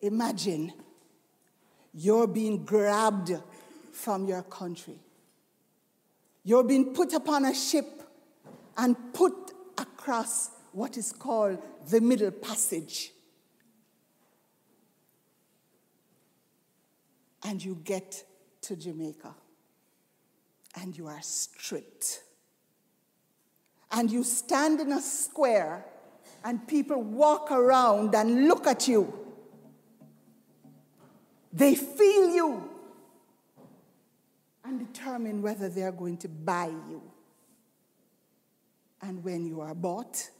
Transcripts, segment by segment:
Imagine you're being grabbed from your country. You're being put upon a ship and put across what is called the Middle Passage. And you get to Jamaica and you are stripped. And you stand in a square and people walk around and look at you. They feel you and determine whether they are going to buy you. And when you are bought,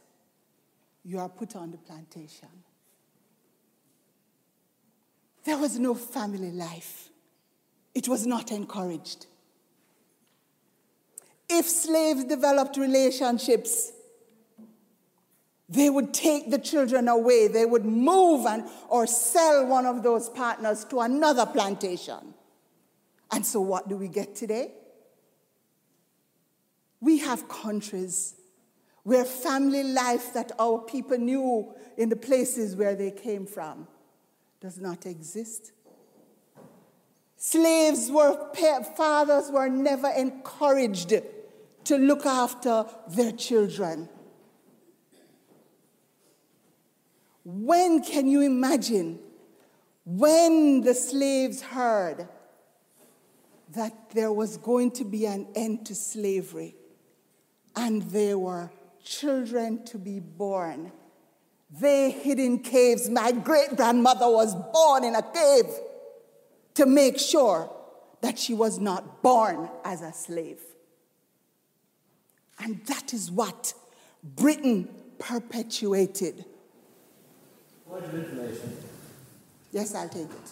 you are put on the plantation. There was no family life, it was not encouraged. If slaves developed relationships, they would take the children away. They would move and, or sell one of those partners to another plantation. And so, what do we get today? We have countries where family life that our people knew in the places where they came from does not exist. Slaves were, fathers were never encouraged to look after their children. When can you imagine when the slaves heard that there was going to be an end to slavery and there were children to be born? They hid in caves. My great grandmother was born in a cave to make sure that she was not born as a slave. And that is what Britain perpetuated. Point of information. Yes, I'll take it.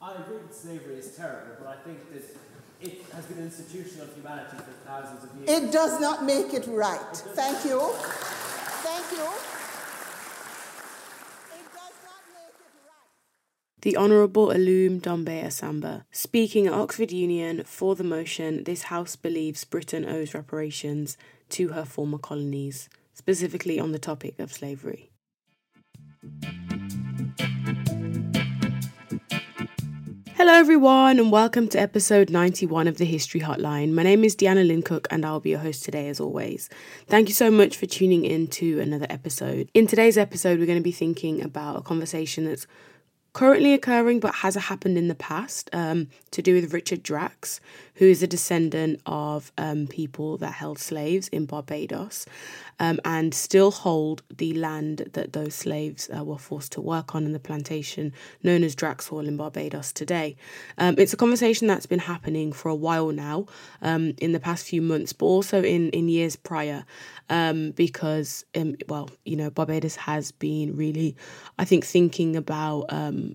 I agree that slavery is terrible, but I think that it has been an institution of humanity for thousands of years. It does not make it right. Thank you. Thank you. The Honourable Alum Dombe Asamba, speaking at Oxford Union for the motion, this House believes Britain owes reparations to her former colonies, specifically on the topic of slavery. Hello, everyone, and welcome to episode 91 of the History Hotline. My name is Deanna Lynn Cook, and I'll be your host today, as always. Thank you so much for tuning in to another episode. In today's episode, we're going to be thinking about a conversation that's currently occurring but has happened in the past um, to do with Richard Drax, who is a descendant of um, people that held slaves in Barbados um, and still hold the land that those slaves uh, were forced to work on in the plantation known as Drax Hall in Barbados today. Um, it's a conversation that's been happening for a while now, um, in the past few months, but also in, in years prior, um, because, um, well, you know, Barbados has been really, I think, thinking about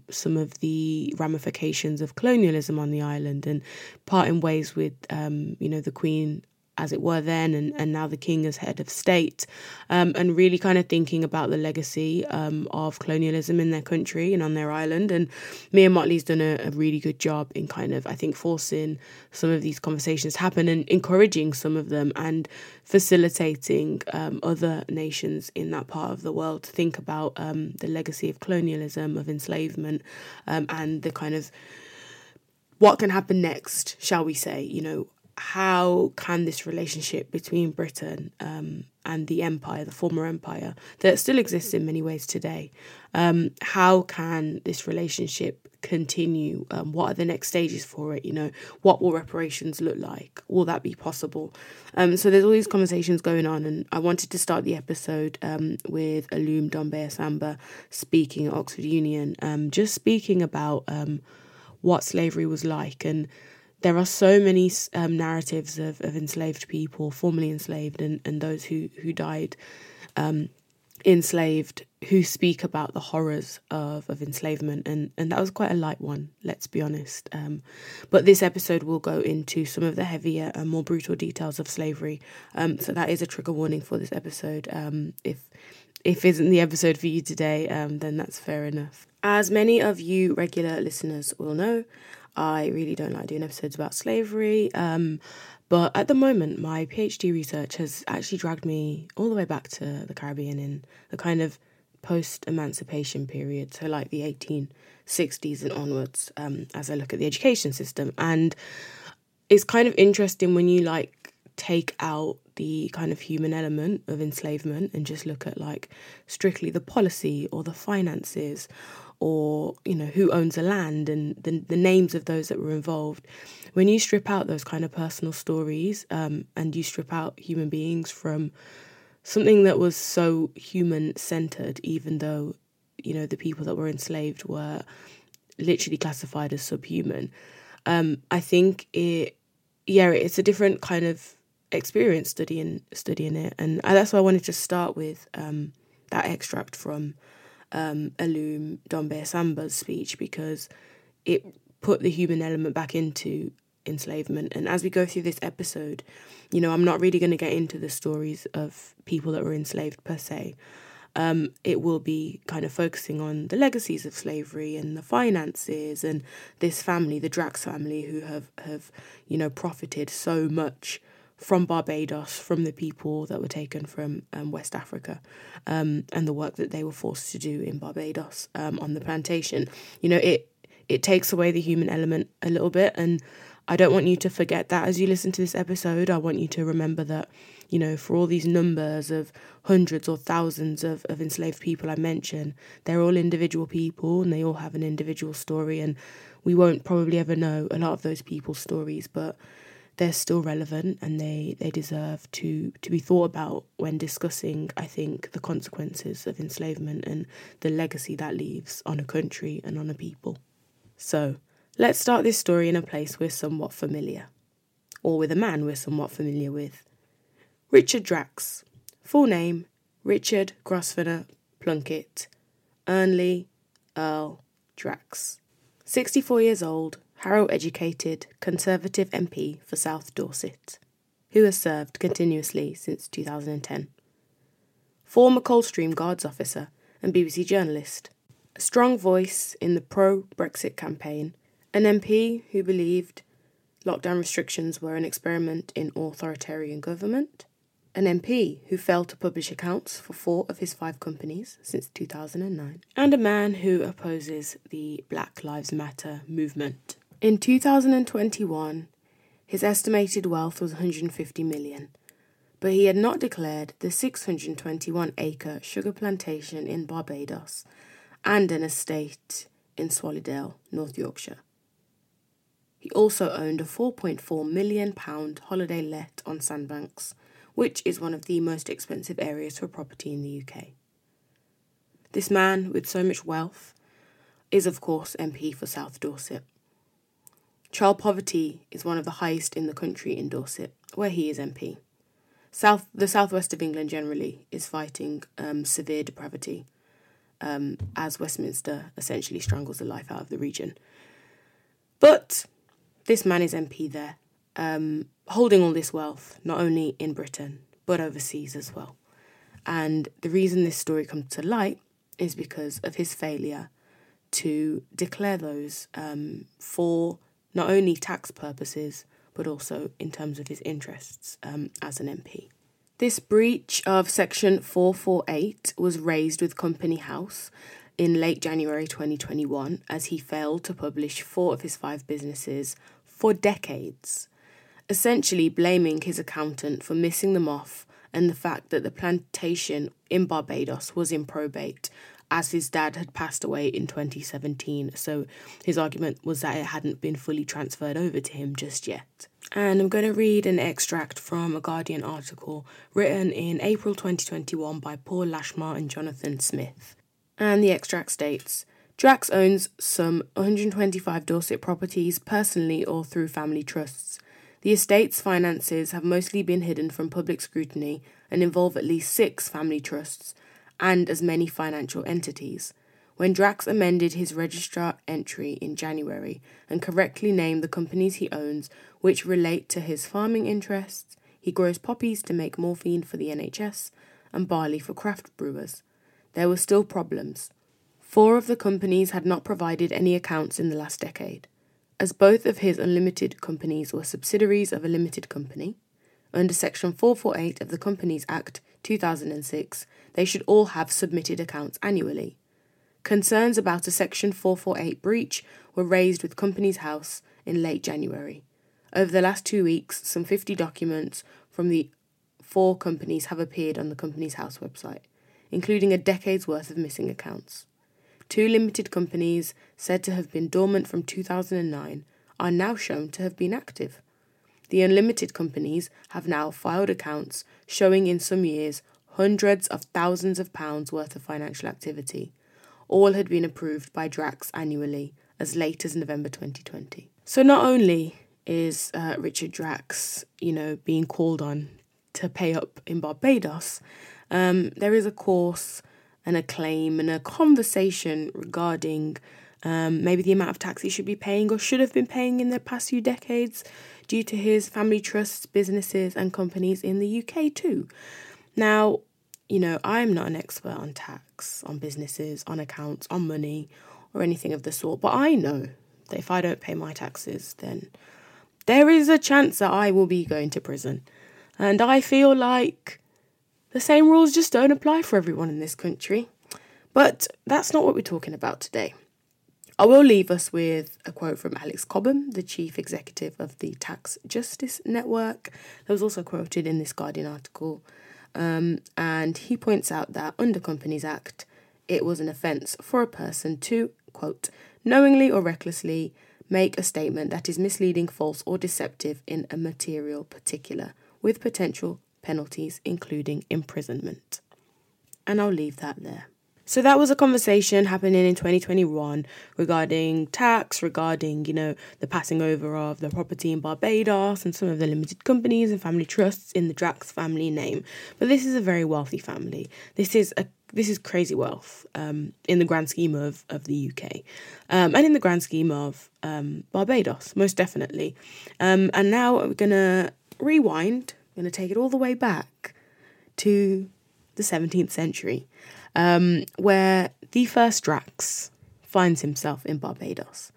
some of the ramifications of colonialism on the island and parting ways with, you know, the Queen as it were then and, and now the king as head of state um, and really kind of thinking about the legacy um, of colonialism in their country and on their island. And Mia Mottley's done a, a, really good job in kind of I think forcing some of these conversations happen and encouraging some of them and facilitating um, other nations in that part of the world to think about um, the legacy of colonialism of enslavement um, and the kind of what can happen next, shall we say? You know, how can this relationship between Britain um, and the empire, the former empire, that still exists in many ways today, um, how can this relationship continue? Um, what are the next stages for it? You know, what will reparations look like? Will that be possible? Um, so there's all these conversations going on, and I wanted to start the episode um, with Alum Dombe Asamba speaking at Oxford Union, um, just speaking about what slavery was like and there are so many um, narratives of, of enslaved people, formerly enslaved, and, and those who, who died um, enslaved, who speak about the horrors of, of enslavement. And, and that was quite a light one, let's be honest. Um, but this episode will go into some of the heavier and more brutal details of slavery. Um, so that is a trigger warning for this episode. Um, if if isn't the episode for you today, um, then that's fair enough. As many of you regular listeners will know, I really don't like doing episodes about slavery. Um, but at the moment, my PhD research has actually dragged me all the way back to the Caribbean in the kind of post emancipation period, so like the 1860s and onwards, um, as I look at the education system. And it's kind of interesting when you like take out the kind of human element of enslavement and just look at like strictly the policy or the finances or you know who owns the land and the, the names of those that were involved. When you strip out those kind of personal stories um, and you strip out human beings from something that was so human centered even though you know the people that were enslaved were literally classified as subhuman um, i think it yeah it's a different kind of experience studying studying it. And that's why i wanted to start with um, that extract from um, Alum Dombe Samba's speech because it put the human element back into enslavement. And as we go through this episode, you know, I'm not really going to get into the stories of people that were enslaved per se. Um, it will be kind of focusing on the legacies of slavery and the finances and this family, the Drax family, who have, have you know, profited so much from Barbados, from the people that were taken from um, West Africa, um, and the work that they were forced to do in Barbados um, on the plantation. You know, it it takes away the human element a little bit, and I don't want you to forget that as you listen to this episode. I want you to remember that, you know, for all these numbers of hundreds or thousands of, of enslaved people I mention, they're all individual people and they all have an individual story, and we won't probably ever know a lot of those people's stories, but they're still relevant and they, they deserve to, to be thought about when discussing, I think, the consequences of enslavement and the legacy that leaves on a country and on a people. So, let's start this story in a place we're somewhat familiar, or with a man we're somewhat familiar with. Richard Drax, full name Richard Grosvenor Plunkett, Ernle Erle Drax. 64 years old, Harrow educated Conservative MP for South Dorset, who has served continuously since 2010. Former Coldstream Guards officer and BBC journalist, a strong voice in the pro Brexit campaign, an MP who believed lockdown restrictions were an experiment in authoritarian government, an MP who failed to publish accounts for four of his five companies since 2009, and a man who opposes the Black Lives Matter movement. In 2021, his estimated wealth was 150 million, but he had not declared the 621 acre sugar plantation in Barbados and an estate in Swallowdale, North Yorkshire. He also owned a 4.4 million pound holiday let on Sandbanks, which is one of the most expensive areas for property in the UK. This man with so much wealth is, of course, MP for South Dorset. Child poverty is one of the highest in the country in Dorset, where he is MP. South, the southwest of England generally is fighting um, severe depravity, um, as Westminster essentially strangles the life out of the region. But this man is MP there, um, holding all this wealth, not only in Britain, but overseas as well. And the reason this story comes to light is because of his failure to declare those um, for not only tax purposes, but also in terms of his interests um, as an MP. This breach of Section 448 was raised with Company House in late January 2021 as he failed to publish four of his five businesses for decades, essentially blaming his accountant for missing them off and the fact that the plantation in Barbados was in probate as his dad had passed away in 2017. So his argument was that it hadn't been fully transferred over to him just yet. And I'm going to read an extract from a Guardian article written in April 2021 by Paul Lashmar and Jonathan Smith. And the extract states Drax owns some 125 Dorset properties personally or through family trusts. The estate's finances have mostly been hidden from public scrutiny and involve at least six family trusts, and as many financial entities. When Drax amended his registrar entry in January and correctly named the companies he owns, which relate to his farming interests, he grows poppies to make morphine for the NHS and barley for craft brewers. There were still problems. Four of the companies had not provided any accounts in the last decade. As both of his unlimited companies were subsidiaries of a limited company, under Section 448 of the Companies Act 2006, they should all have submitted accounts annually. Concerns about a Section 448 breach were raised with Companies House in late January. Over the last two weeks, some 50 documents from the four companies have appeared on the Companies House website, including a decade's worth of missing accounts. Two limited companies, said to have been dormant from 2009, are now shown to have been active. The unlimited companies have now filed accounts showing in some years hundreds of thousands of pounds worth of financial activity. All had been approved by Drax annually as late as November 2020. So not only is uh, Richard Drax, you know, being called on to pay up in Barbados, um, there is a course and a claim and a conversation regarding um, maybe the amount of tax he should be paying or should have been paying in the past few decades due to his family trusts, businesses, and companies in the UK too. Now, you know, I'm not an expert on tax, on businesses, on accounts, on money, or anything of the sort, but I know that if I don't pay my taxes, then there is a chance that I will be going to prison. And I feel like the same rules just don't apply for everyone in this country. But that's not what we're talking about today. I will leave us with a quote from Alex Cobham, the chief executive of the Tax Justice Network, that was also quoted in this Guardian article. Um, and he points out that under Companies Act, it was an offence for a person to, quote, knowingly or recklessly make a statement that is misleading, false, or deceptive in a material particular, with potential penalties, including imprisonment. And I'll leave that there. So that was a conversation happening in 2021 regarding tax, regarding, you know, the passing over of the property in Barbados and some of the limited companies and family trusts in the Drax family name. But this is a very wealthy family. This is a this is crazy wealth um, in the grand scheme of, of the UK um, and in the grand scheme of um, Barbados, most definitely. Um, and now we're going to rewind, we're going to take it all the way back to the 17th century um, where the first Drax finds himself in Barbados.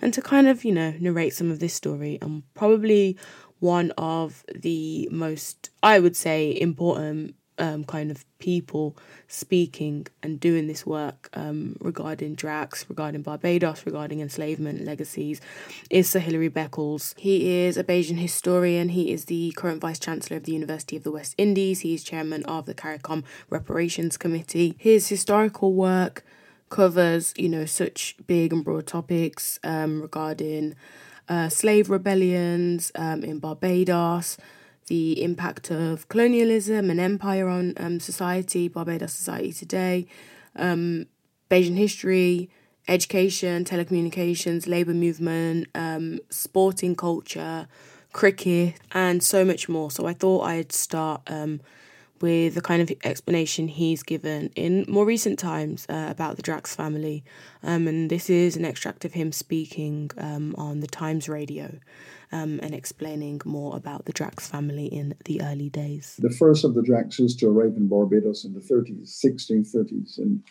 And to kind of, you know, narrate some of this story, and probably one of the most, I would say, important um, kind of people speaking and doing this work um, regarding Drax, regarding Barbados, regarding enslavement legacies, is Sir Hilary Beckles. He is a Barbadian historian. He is the current Vice Chancellor of the University of the West Indies. He is chairman of the CARICOM Reparations Committee. His historical work covers, you know, such big and broad topics um, regarding uh, slave rebellions um, in Barbados, the impact of colonialism and empire on um, society, Barbados society today, um, Barbadian history, education, telecommunications, labour movement, um, sporting culture, cricket, and so much more. So I thought I'd start um, with the kind of explanation he's given in more recent times uh, about the Drax family. Um, and this is an extract of him speaking um, on the Times radio um, and explaining more about the Drax family in the early days. The first of the Draxes to arrive in Barbados in the 30s, 1630s, and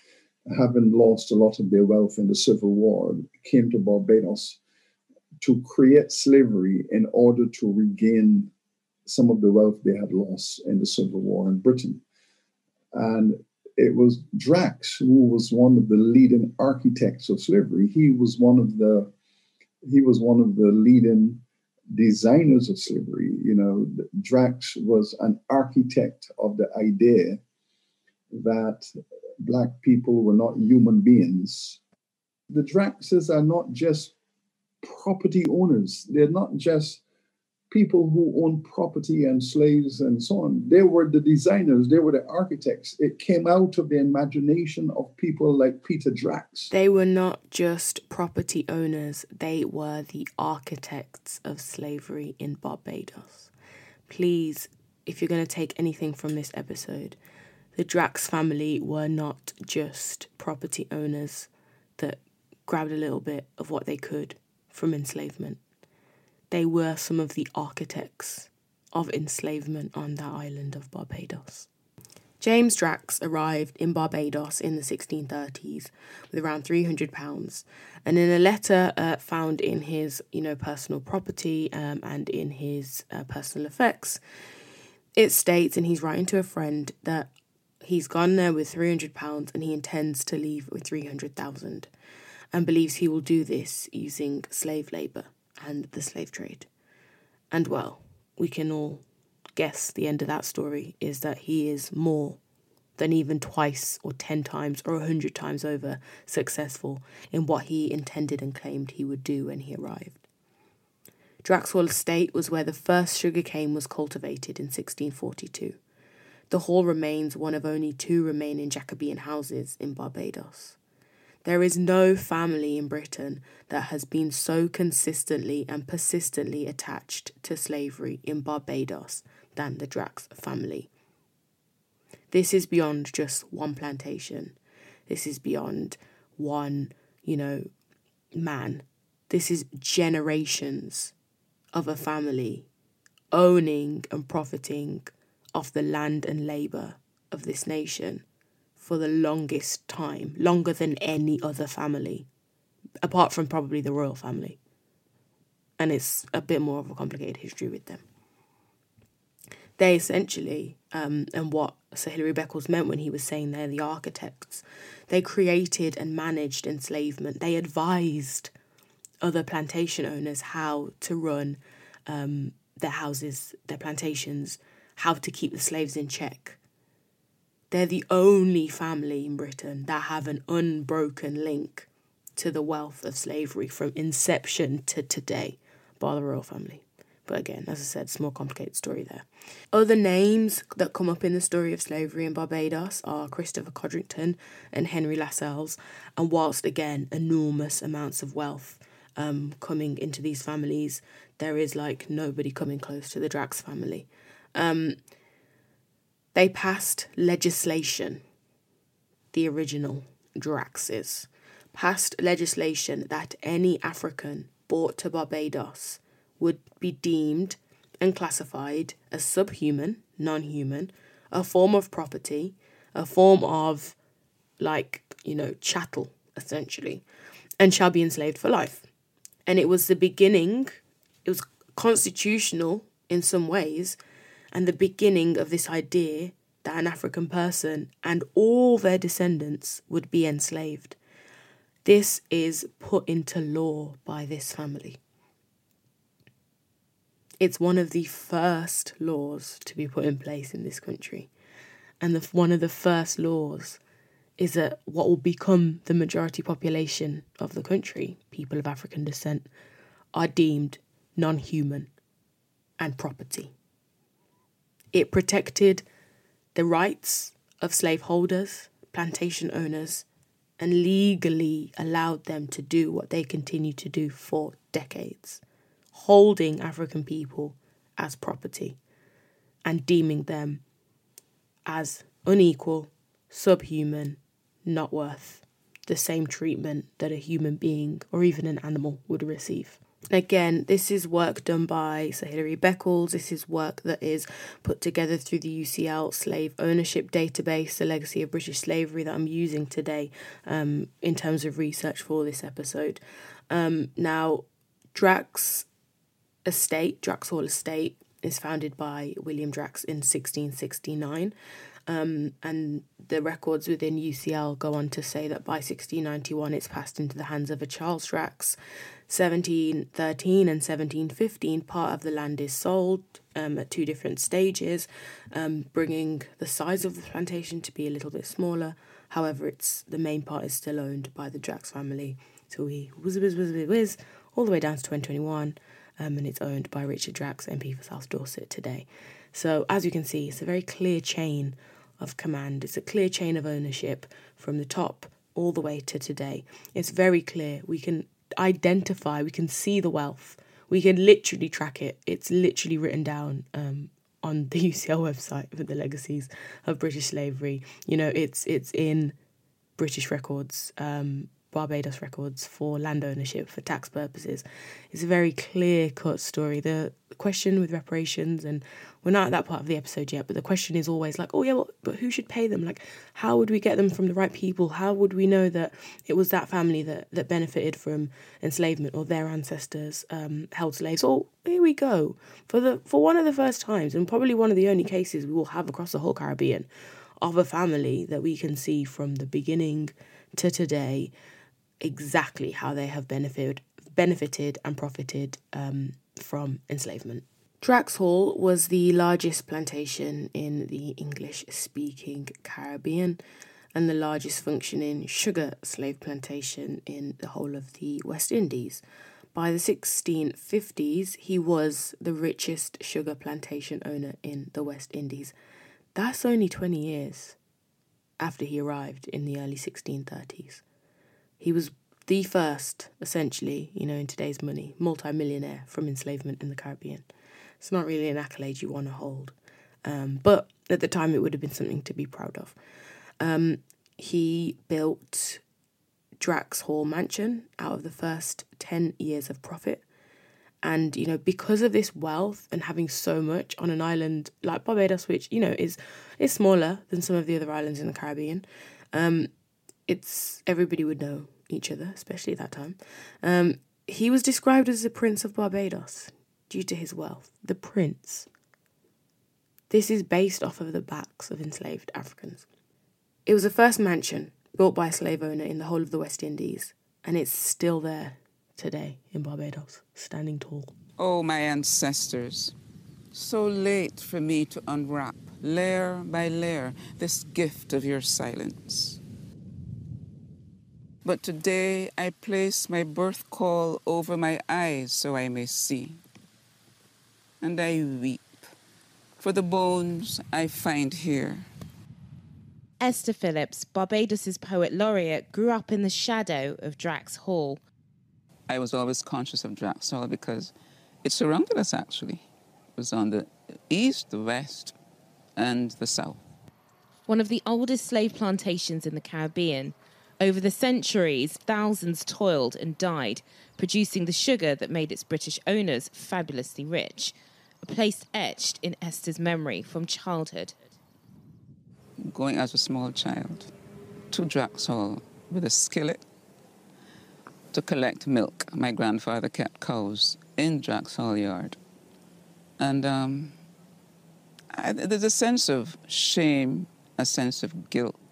having lost a lot of their wealth in the Civil War, came to Barbados to create slavery in order to regain some of the wealth they had lost in the Civil War in Britain. And it was Drax who was one of the leading architects of slavery. He was one of the he was one of the leading designers of slavery. You know, Drax was an architect of the idea that Black people were not human beings. The Draxes are not just property owners, they're not just people who owned property and slaves and so on. They were the designers, they were the architects. It came out of the imagination of people like Peter Drax. They were not just property owners, they were the architects of slavery in Barbados. Please, if you're going to take anything from this episode, the Drax family were not just property owners that grabbed a little bit of what they could from enslavement they were some of the architects of enslavement on that island of Barbados. James Drax arrived in Barbados in the 1630s with around 300 pounds, and in a letter uh, found in his, you know, personal property um, and in his uh, personal effects, It states, and he's writing to a friend, that he's gone there with £300 and he intends to leave with 300000 and believes he will do this using slave labour and the slave trade. And well, we can all guess the end of that story is that he is more than even twice or ten times or a hundred times over successful in what he intended and claimed he would do when he arrived. Drax Hall Estate was where the first sugar cane was cultivated in 1642. The hall remains one of only two remaining Jacobean houses in Barbados. There is no family in Britain that has been so consistently and persistently attached to slavery in Barbados than the Drax family. This is beyond just one plantation. This is beyond one, you know, man. This is generations of a family owning and profiting off the land and labour of this nation for the longest time, longer than any other family, apart from probably the royal family. And it's a bit more of a complicated history with them. They essentially, um, and what Sir Hilary Beckles meant when he was saying they're the architects, they created and managed enslavement. They advised other plantation owners how to run um, their houses, their plantations, how to keep the slaves in check. They're the only family in Britain that have an unbroken link to the wealth of slavery from inception to today, by the royal family. But again, as I said, it's a more complicated story there. Other names that come up in the story of slavery in Barbados are Christopher Codrington and Henry Lascelles. And whilst, again, enormous amounts of wealth um, coming into these families, there is like nobody coming close to the Drax family. Um, they passed legislation, the original Draxes, passed legislation that any African brought to Barbados would be deemed and classified as subhuman, non human, a form of property, a form of, like, you know, chattel, essentially, and shall be enslaved for life. And it was the beginning, it was constitutional in some ways, and the beginning of this idea that an African person and all their descendants would be enslaved. This is put into law by this family. It's one of the first laws to be put in place in this country. And the, one of the first laws is that what will become the majority population of the country, people of African descent, are deemed non human and property. It protected the rights of slaveholders, plantation owners, and legally allowed them to do what they continue to do for decades holding African people as property and deeming them as unequal, subhuman, not worth the same treatment that a human being or even an animal would receive. Again, this is work done by Sir Hilary Beckles. This is work that is put together through the UCL Slave Ownership Database, the legacy of British slavery that I'm using today um, in terms of research for this episode. Um, now, Drax estate, Drax Hall Estate, is founded by William Drax in 1669. Um, and the records within UCL go on to say that by 1691 it's passed into the hands of a Charles Drax. 1713 and 1715, part of the land is sold um, at two different stages, um, bringing the size of the plantation to be a little bit smaller. However, it's the main part is still owned by the Drax family. So we whiz, whiz, whiz, whiz, whiz all the way down to 2021 um, and it's owned by Richard Drax, MP for South Dorset today. So, as you can see, it's a very clear chain of command, it's a clear chain of ownership from the top all the way to today. It's very clear. We can identify, we can see the wealth, we can literally track it. It's literally written down um, on the UCL website for the legacies of British slavery. You know, it's it's in British records. Um, Barbados records for land ownership for tax purposes. It's a very clear cut story. The question with reparations, and we're not at that part of the episode yet, but the question is always like, oh, yeah, well, but who should pay them? Like, how would we get them from the right people? How would we know that it was that family that, that benefited from enslavement or their ancestors um, held slaves? Oh, here we go. For, the, for one of the first times, and probably one of the only cases we will have across the whole Caribbean, of a family that we can see from the beginning to today exactly how they have benefited benefited and profited um, from enslavement. Drax Hall was the largest plantation in the English speaking Caribbean and the largest functioning sugar slave plantation in the whole of the West Indies. By the 1650s, he was the richest sugar plantation owner in the West Indies. That's only 20 years after he arrived in the early 1630s. He was the first, essentially, you know, in today's money, multi-millionaire from enslavement in the Caribbean. It's not really an accolade you want to hold, um, but at the time it would have been something to be proud of. Um, he built Drax Hall Mansion out of the first 10 years of profit. And, you know, because of this wealth and having so much on an island like Barbados, which, you know, is is smaller than some of the other islands in the Caribbean, um, it's everybody would know each other, especially at that time. Um, he was described as the Prince of Barbados due to his wealth. The Prince. This is based off of the backs of enslaved Africans. It was the first mansion built by a slave owner in the whole of the West Indies, and it's still there today in Barbados, standing tall. Oh, my ancestors, so late for me to unwrap, layer by layer, this gift of your silence. But today I place my birth caul over my eyes so I may see. And I weep for the bones I find here. Esther Phillips, Barbados's poet laureate, grew up in the shadow of Drax Hall, I was always conscious of Drax Hall because it surrounded us actually. It was on the east, the west, and the south. One of the oldest slave plantations in the Caribbean. Over the centuries, thousands toiled and died, producing the sugar that made its British owners fabulously rich. A place etched in Esther's memory from childhood. Going as a small child to Drax Hall with a skillet to collect milk. My grandfather kept cows in Drax Hall Yard. And um, I, there's a sense of shame, a sense of guilt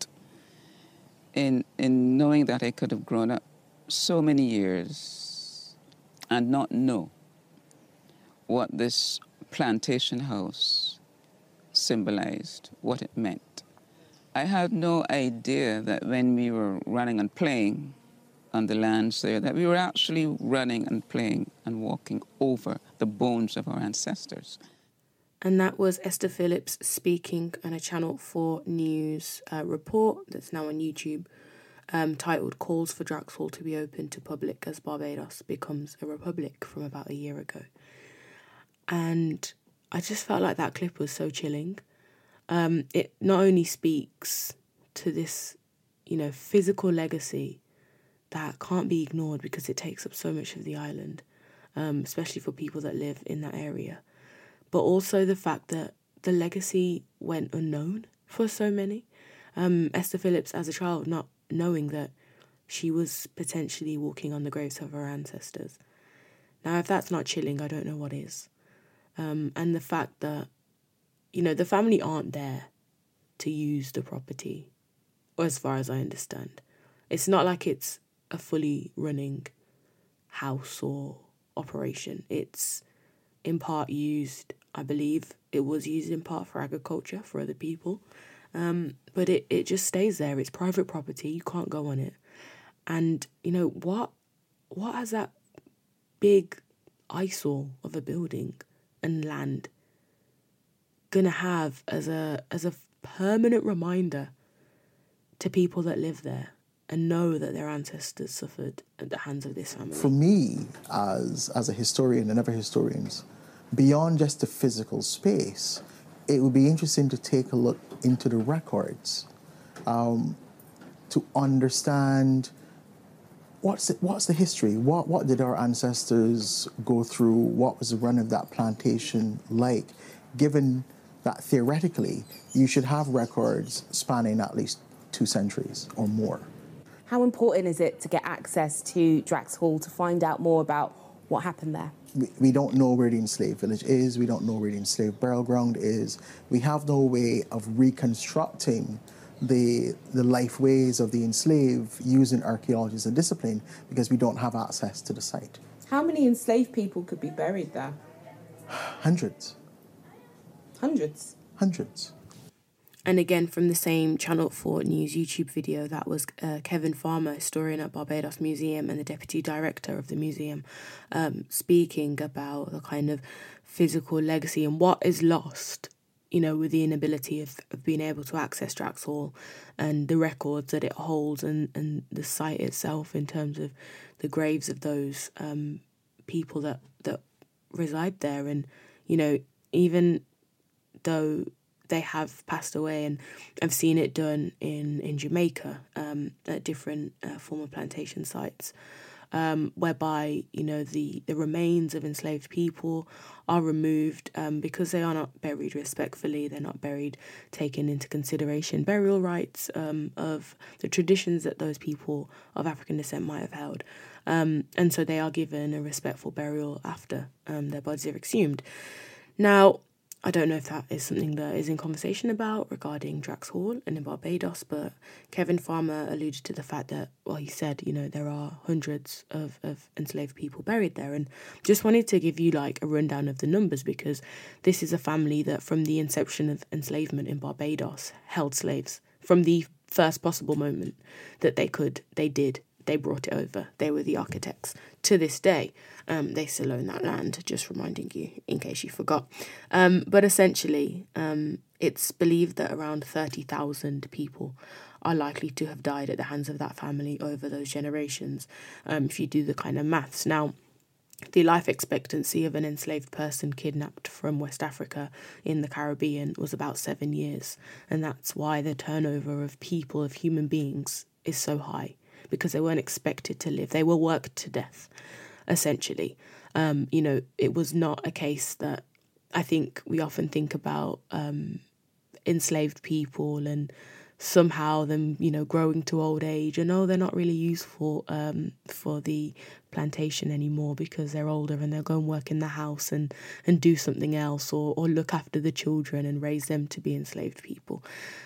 in, in knowing that I could have grown up so many years and not know what this plantation house symbolized, what it meant. I had no idea that when we were running and playing, on the lands there that we were actually running and playing and walking over the bones of our ancestors. And that was Esther Phillips speaking on a Channel 4 News uh, report that's now on YouTube um, titled Calls for Drax Hall to be Open to Public as Barbados Becomes a Republic from about a year ago. And I just felt like that clip was so chilling. Um, it not only speaks to this, you know, physical legacy that can't be ignored because it takes up so much of the island, um, especially for people that live in that area. But also the fact that the legacy went unknown for so many. Um, Esther Phillips, as a child, not knowing that she was potentially walking on the graves of her ancestors. Now, if that's not chilling, I don't know what is. Um, and the fact that, you know, the family aren't there to use the property, or as far as I understand. It's not like it's a fully running house or operation. It's in part used, I believe it was used in part for agriculture for other people. Um, but it, it just stays there. It's private property. You can't go on it. And you know what what has that big eyesore of a building and land gonna have as a as a permanent reminder to people that live there and know that their ancestors suffered at the hands of this family. For me, as as a historian and other historians, beyond just the physical space, it would be interesting to take a look into the records um, to understand what's the, what's the history? What what did our ancestors go through? What was the run of that plantation like? Given that theoretically you should have records spanning at least two centuries or more. How important is it to get access to Drax Hall to find out more about what happened there? We, we don't know where the enslaved village is. We don't know where the enslaved burial ground is. We have no way of reconstructing the, the life ways of the enslaved using archaeology as a discipline because we don't have access to the site. How many enslaved people could be buried there? Hundreds. Hundreds. Hundreds. And again, from the same Channel 4 News YouTube video, that was uh, Kevin Farmer, historian at Barbados Museum and the deputy director of the museum, um, speaking about the kind of physical legacy and what is lost, you know, with the inability of, of being able to access Drax Hall and the records that it holds and, and the site itself in terms of the graves of those um, people that, that reside there. And, you know, even though they have passed away, and I've seen it done in in Jamaica um, at different uh, former plantation sites, um, whereby you know the the remains of enslaved people are removed um, because they are not buried respectfully. They're not buried taking into consideration burial rites um, of the traditions that those people of African descent might have held. Um, and so they are given a respectful burial after um, their bodies are exhumed. Now, I don't know if that is something that is in conversation about regarding Drax Hall and in Barbados, but Kevin Farmer alluded to the fact that, well, he said, you know, there are hundreds of, of enslaved people buried there. And just wanted to give you like a rundown of the numbers because this is a family that, from the inception of enslavement in Barbados, held slaves from the first possible moment that they could, they did they brought it over. They were the architects. To this day, um, they still own that land, just reminding you in case you forgot. Um, but essentially, um, it's believed that around 30,000 people are likely to have died at the hands of that family over those generations, um, if you do the kind of maths. Now, the life expectancy of an enslaved person kidnapped from West Africa in the Caribbean was about seven years, and that's why the turnover of people, of human beings, is so high because they weren't expected to live. They were worked to death, essentially. Um, you know, it was not a case that I think we often think about um, enslaved people and somehow them you know growing to old age. And oh they're not really useful um, for the plantation anymore because they're older and they'll go and work in the house and and do something else or or look after the children and raise them to be enslaved people.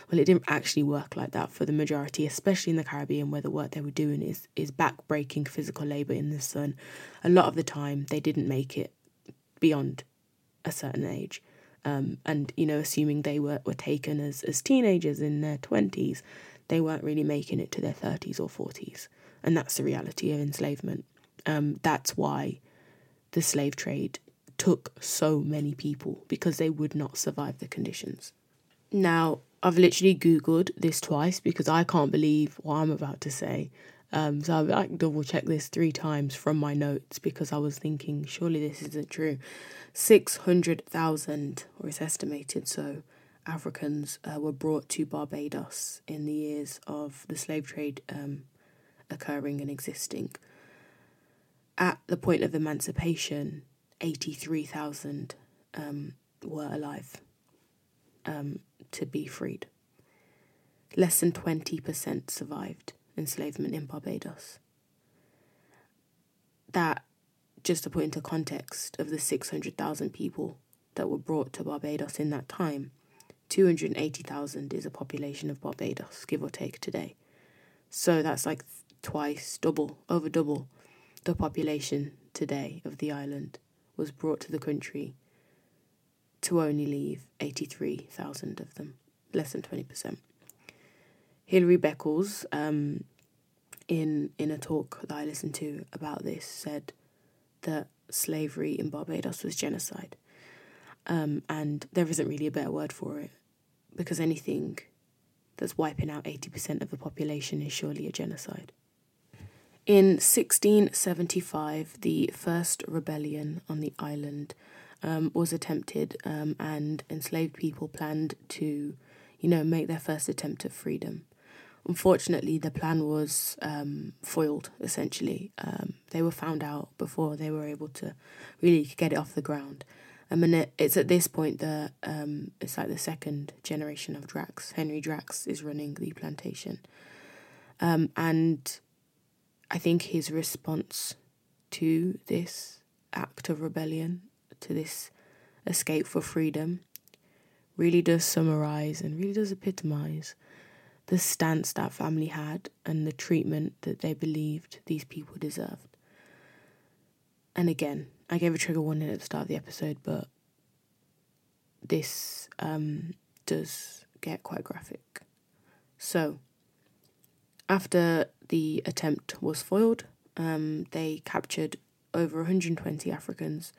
Well it didn't actually work like that for the majority especially in the Caribbean where the work they were doing is is back-breaking physical labor in the sun. A lot of the time they didn't make it beyond a certain age um, and you know, assuming they were, were taken as, as teenagers in their twenties, they weren't really making it to their thirties or forties, and that's the reality of enslavement. Um, that's why the slave trade took so many people because they would not survive the conditions. Now, I've literally Googled this twice because I can't believe what I'm about to say. Um, so I've like double checked this three times from my notes because I was thinking, surely this isn't true. 600,000, or it's estimated so, Africans uh, were brought to Barbados in the years of the slave trade um, occurring and existing. At the point of emancipation, 83,000 um, were alive um, to be freed. Less than 20% survived enslavement in Barbados. That just to put into context of the 600,000 people that were brought to Barbados in that time, 280,000 is a population of Barbados, give or take today. So that's like twice, double, over double the population today of the island was brought to the country to only leave 83,000 of them, less than 20%. Hilary Beckles, um, in, in a talk that I listened to about this, said that slavery in Barbados was genocide. Um, and there isn't really a better word for it because anything that's wiping out 80% of the population is surely a genocide. In 1675, the first rebellion on the island um, was attempted, um, and enslaved people planned to, you know, make their first attempt at freedom. Unfortunately, the plan was um, foiled. Essentially, um, they were found out before they were able to really get it off the ground. I mean, it, it's at this point that um, it's like the second generation of Drax. Henry Drax is running the plantation, um, and I think his response to this act of rebellion, to this escape for freedom, really does summarize and really does epitomize the stance that family had and the treatment that they believed these people deserved. And again, I gave a trigger warning at the start of the episode, but this um, does get quite graphic. So, after the attempt was foiled, um, they captured over 120 Africans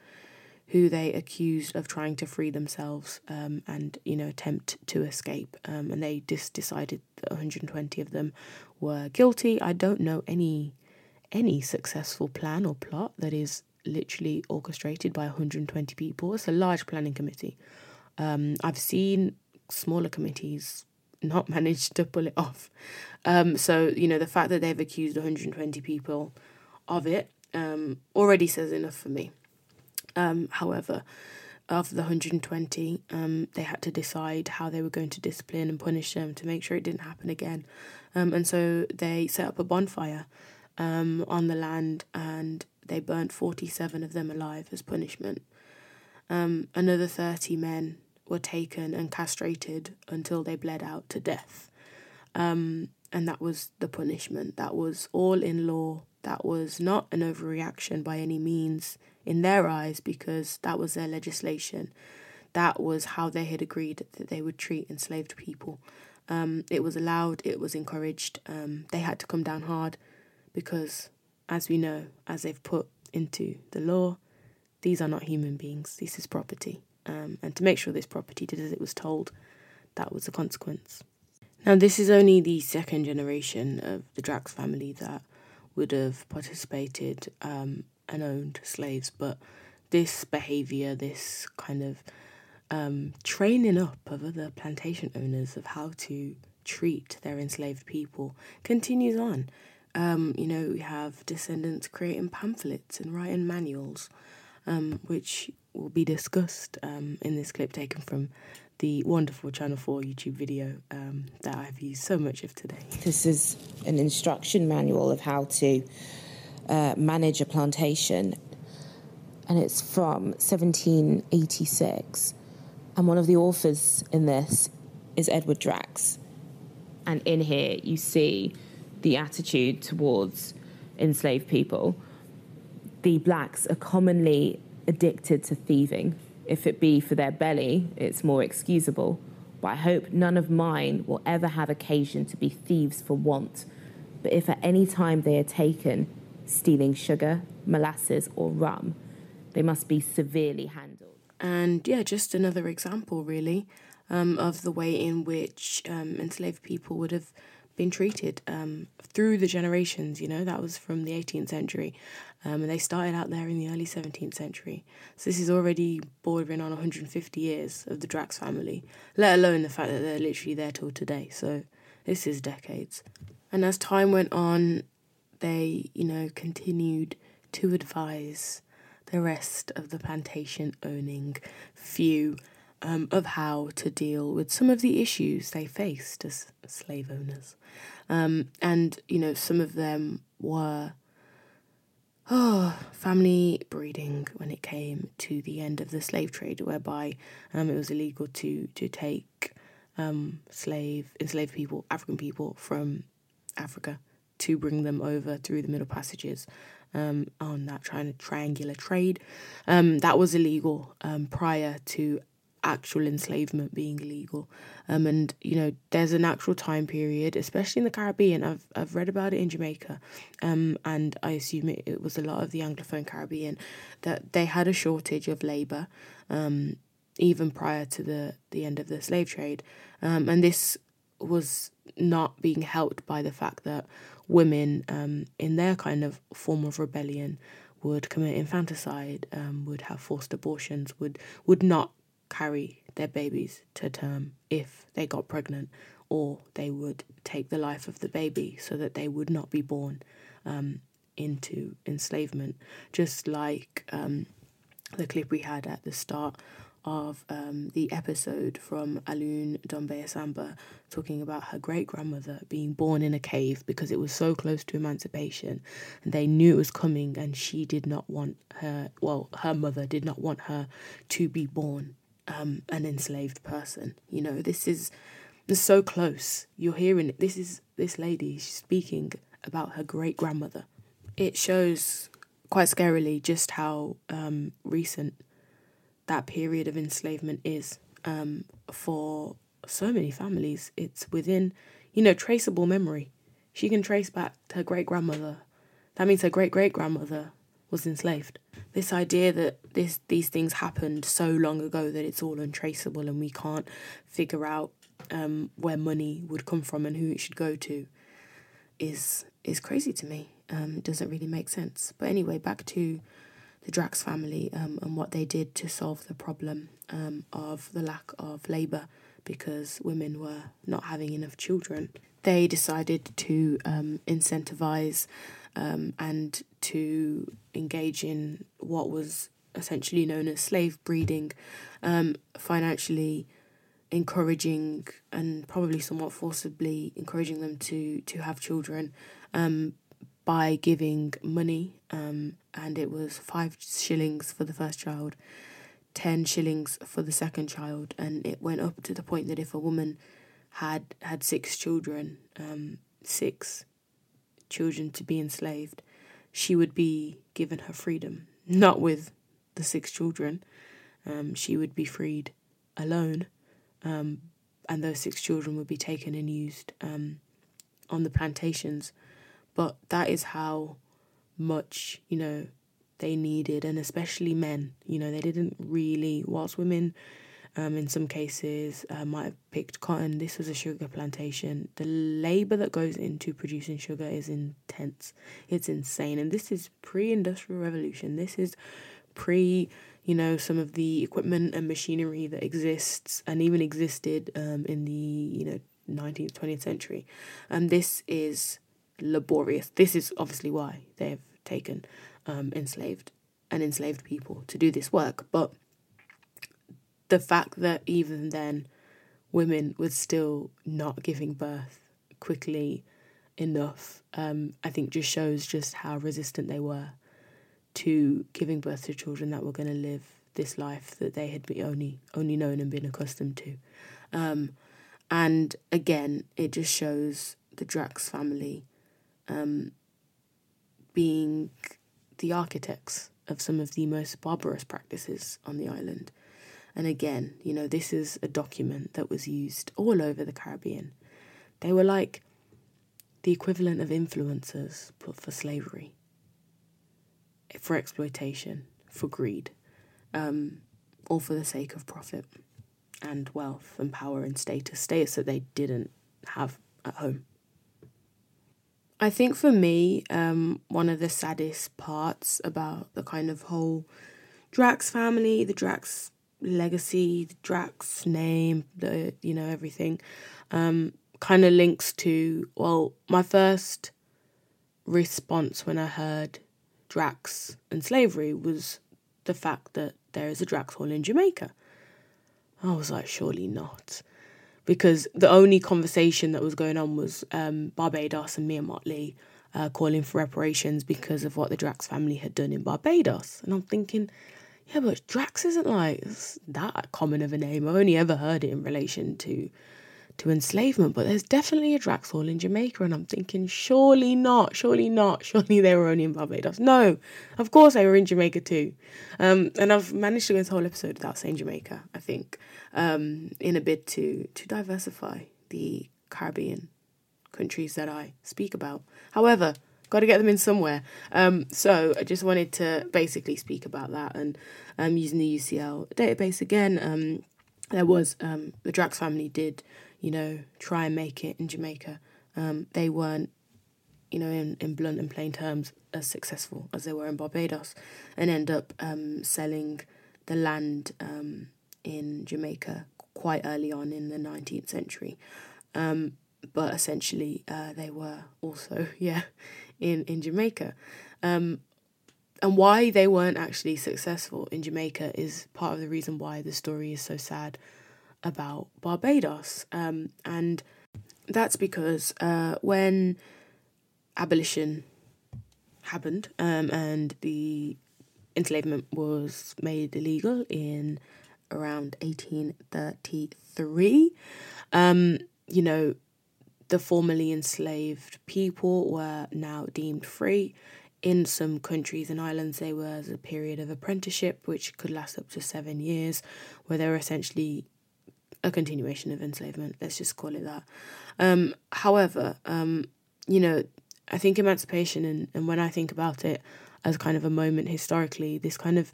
who they accused of trying to free themselves um, and you know attempt to escape. Um, and they just decided that 120 of them were guilty. I don't know any any successful plan or plot that is literally orchestrated by 120 people. It's a large planning committee. Um, i've seen smaller committees not manage to pull it off. Um, so you know the fact that they've accused 120 people of it um, already says enough for me um, however, of the 120, um, they had to decide how they were going to discipline and punish them to make sure it didn't happen again. Um, and so they set up a bonfire um, on the land and they burnt 47 of them alive as punishment. Um, another 30 men were taken and castrated until they bled out to death. Um, and that was the punishment. That was all in law. That was not an overreaction by any means in their eyes because that was their legislation. That was how they had agreed that they would treat enslaved people. Um, it was allowed, it was encouraged. Um, they had to come down hard because, as we know, as they've put into the law, these are not human beings, this is property. Um, and to make sure this property did as it was told, that was the consequence. Now, this is only the second generation of the Drax family that would have participated um, and owned slaves, but this behavior, this kind of um, training up of other plantation owners of how to treat their enslaved people continues on. Um, you know, we have descendants creating pamphlets and writing manuals, um, which will be discussed um, in this clip taken from the wonderful Channel 4 YouTube video um, that I've used so much of today. This is an instruction manual of how to uh, manage a plantation, and it's from 1786. And one of the authors in this is Edward Drax. And in here, you see the attitude towards enslaved people. The blacks are commonly addicted to thieving. If it be for their belly, it's more excusable. But I hope none of mine will ever have occasion to be thieves for want. But if at any time they are taken, stealing sugar, molasses, or rum. They must be severely handled. And yeah, just another example, really, um, of the way in which um, enslaved people would have been treated um, through the generations. You know, that was from the 18th century, um, and they started out there in the early 17th century. So this is already bordering on 150 years of the Drax family, let alone the fact that they're literally there till today. So this is decades. And as time went on, they, you know, continued to advise the rest of the plantation owning few um, of how to deal with some of the issues they faced as slave owners. Um, and, you know, some of them were oh, family breeding when it came to the end of the slave trade, whereby um, it was illegal to, to take um, slave, enslaved people, African people from Africa to bring them over through the Middle Passages um, on that to triangular trade. Um, that was illegal um, prior to actual enslavement being illegal. Um, and you know, there's an actual time period, especially in the Caribbean. I've I've read about it in Jamaica, um, and I assume it, it was a lot of the Anglophone Caribbean that they had a shortage of labour, um, even prior to the the end of the slave trade, um, and this was not being helped by the fact that women, um, in their kind of form of rebellion, would commit infanticide, um, would have forced abortions, would would not carry their babies to term if they got pregnant, or they would take the life of the baby so that they would not be born um, into enslavement. Just like um, the clip we had at the start of um, the episode from Alun Dombe Asamba talking about her great grandmother being born in a cave because it was so close to emancipation and they knew it was coming and she did not want her, well, her mother did not want her to be born um, an enslaved person. You know, this is, so close. You're hearing it. This is this lady speaking about her great grandmother. It shows quite scarily just how um, recent that period of enslavement is um, for so many families. It's within, you know, traceable memory. She can trace back to her great grandmother. That means her great great grandmother was enslaved. This idea that this these things happened so long ago that it's all untraceable and we can't figure out um, where money would come from and who it should go to is is crazy to me. Um, it doesn't really make sense. But anyway, back to the Drax family um, and what they did to solve the problem um, of the lack of labour because women were not having enough children. They decided to um, incentivise um, and to engage in what was essentially known as slave breeding, um, financially encouraging and probably somewhat forcibly encouraging them to to have children um, by giving money, um, and it was five shillings for the first child, ten shillings for the second child, and it went up to the point that if a woman had had six children, um, six children to be enslaved, she would be given her freedom, not with the six children. Um, she would be freed alone, um, and those six children would be taken and used um, on the plantations but that is how much, you know, they needed, and especially men. You know, they didn't really, whilst women um, in some cases uh, might have picked cotton, this was a sugar plantation. The labor that goes into producing sugar is intense, it's insane. And this is pre industrial revolution. This is pre you know some of the equipment and machinery that exists and even existed um, in the you know 19th 20th century and this is laborious. This is obviously why they've taken um, enslaved and enslaved people to do this work. But the fact that even then women were still not giving birth quickly enough, um, I think just shows just how resistant they were to giving birth to children that were going to live this life that they had been only only known and been accustomed to. Um, and again, it just shows the Drax family um, being the architects of some of the most barbarous practices on the island. And again, you know, this is a document that was used all over the Caribbean. They were like the equivalent of influencers but for slavery, for exploitation, for greed, um, all for the sake of profit and wealth and power and status, status that they didn't have at home. I think for me, um, one of the saddest parts about the kind of whole Drax family, the Drax legacy, Drax name, the you know everything, um, kind of links to well, my first response when I heard Drax and slavery was the fact that there is a Drax Hall in Jamaica. I was like, surely not because the only conversation that was going on was um, Barbados and Mia Mottley uh, calling for reparations because of what the Drax family had done in Barbados. And I'm thinking, yeah, but Drax isn't like that common of a name. I've only ever heard it in relation to to enslavement, but there's definitely a Drax Hall in Jamaica, and I'm thinking, surely not, surely not, surely they were only in Barbados. No, of course they were in Jamaica too. Um, and I've managed to go this whole episode without saying Jamaica, I think um, in a bid to to diversify the Caribbean countries that I speak about. However, got to get them in somewhere. Um, so I just wanted to basically speak about that and um, using the UCL database again. Um, there was um, the Drax family did, you know, try and make it in Jamaica. Um, they weren't, you know, in, in blunt and plain terms, as successful as they were in Barbados, and end up um, selling the land um, in Jamaica quite early on in the 19th century. Um, but essentially, uh, they were also, yeah, in, in Jamaica. Um, and why they weren't actually successful in Jamaica is part of the reason why the story is so sad about Barbados. Um, and that's because uh, when abolition happened um, and the enslavement was made illegal in around 1833, um, you know, the formerly enslaved people were now deemed free. In some countries and islands, there was a period of apprenticeship which could last up to seven years, where they were essentially a continuation of enslavement. Let's just call it that. Um, however, um, you know, I think emancipation, and, and when I think about it as kind of a moment historically, this kind of